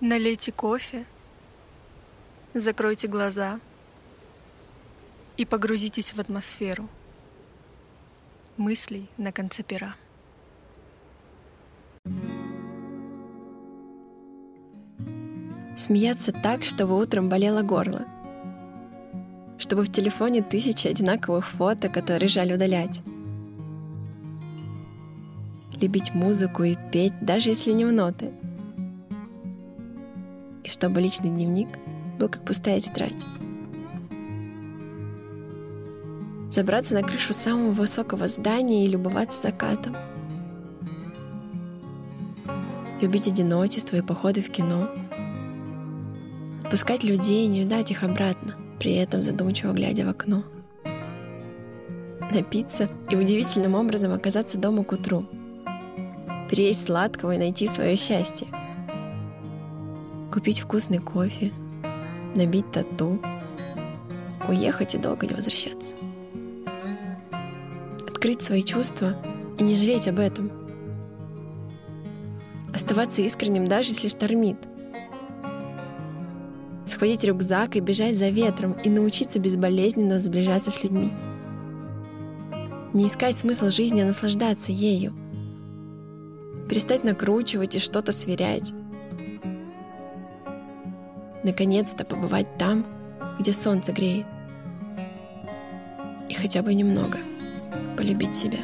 Налейте кофе, закройте глаза и погрузитесь в атмосферу мыслей на конце пера. Смеяться так, чтобы утром болело горло. Чтобы в телефоне тысячи одинаковых фото, которые жаль удалять. Любить музыку и петь, даже если не в ноты. И чтобы личный дневник был как пустая тетрадь. Забраться на крышу самого высокого здания и любоваться закатом. Любить одиночество и походы в кино — Отпускать людей и не ждать их обратно, при этом задумчиво глядя в окно. Напиться и удивительным образом оказаться дома к утру. Переесть сладкого и найти свое счастье. Купить вкусный кофе, набить тату, уехать и долго не возвращаться. Открыть свои чувства и не жалеть об этом. Оставаться искренним, даже если штормит — схватить рюкзак и бежать за ветром и научиться безболезненно сближаться с людьми. Не искать смысл жизни, а наслаждаться ею. Перестать накручивать и что-то сверять. Наконец-то побывать там, где солнце греет. И хотя бы немного полюбить себя.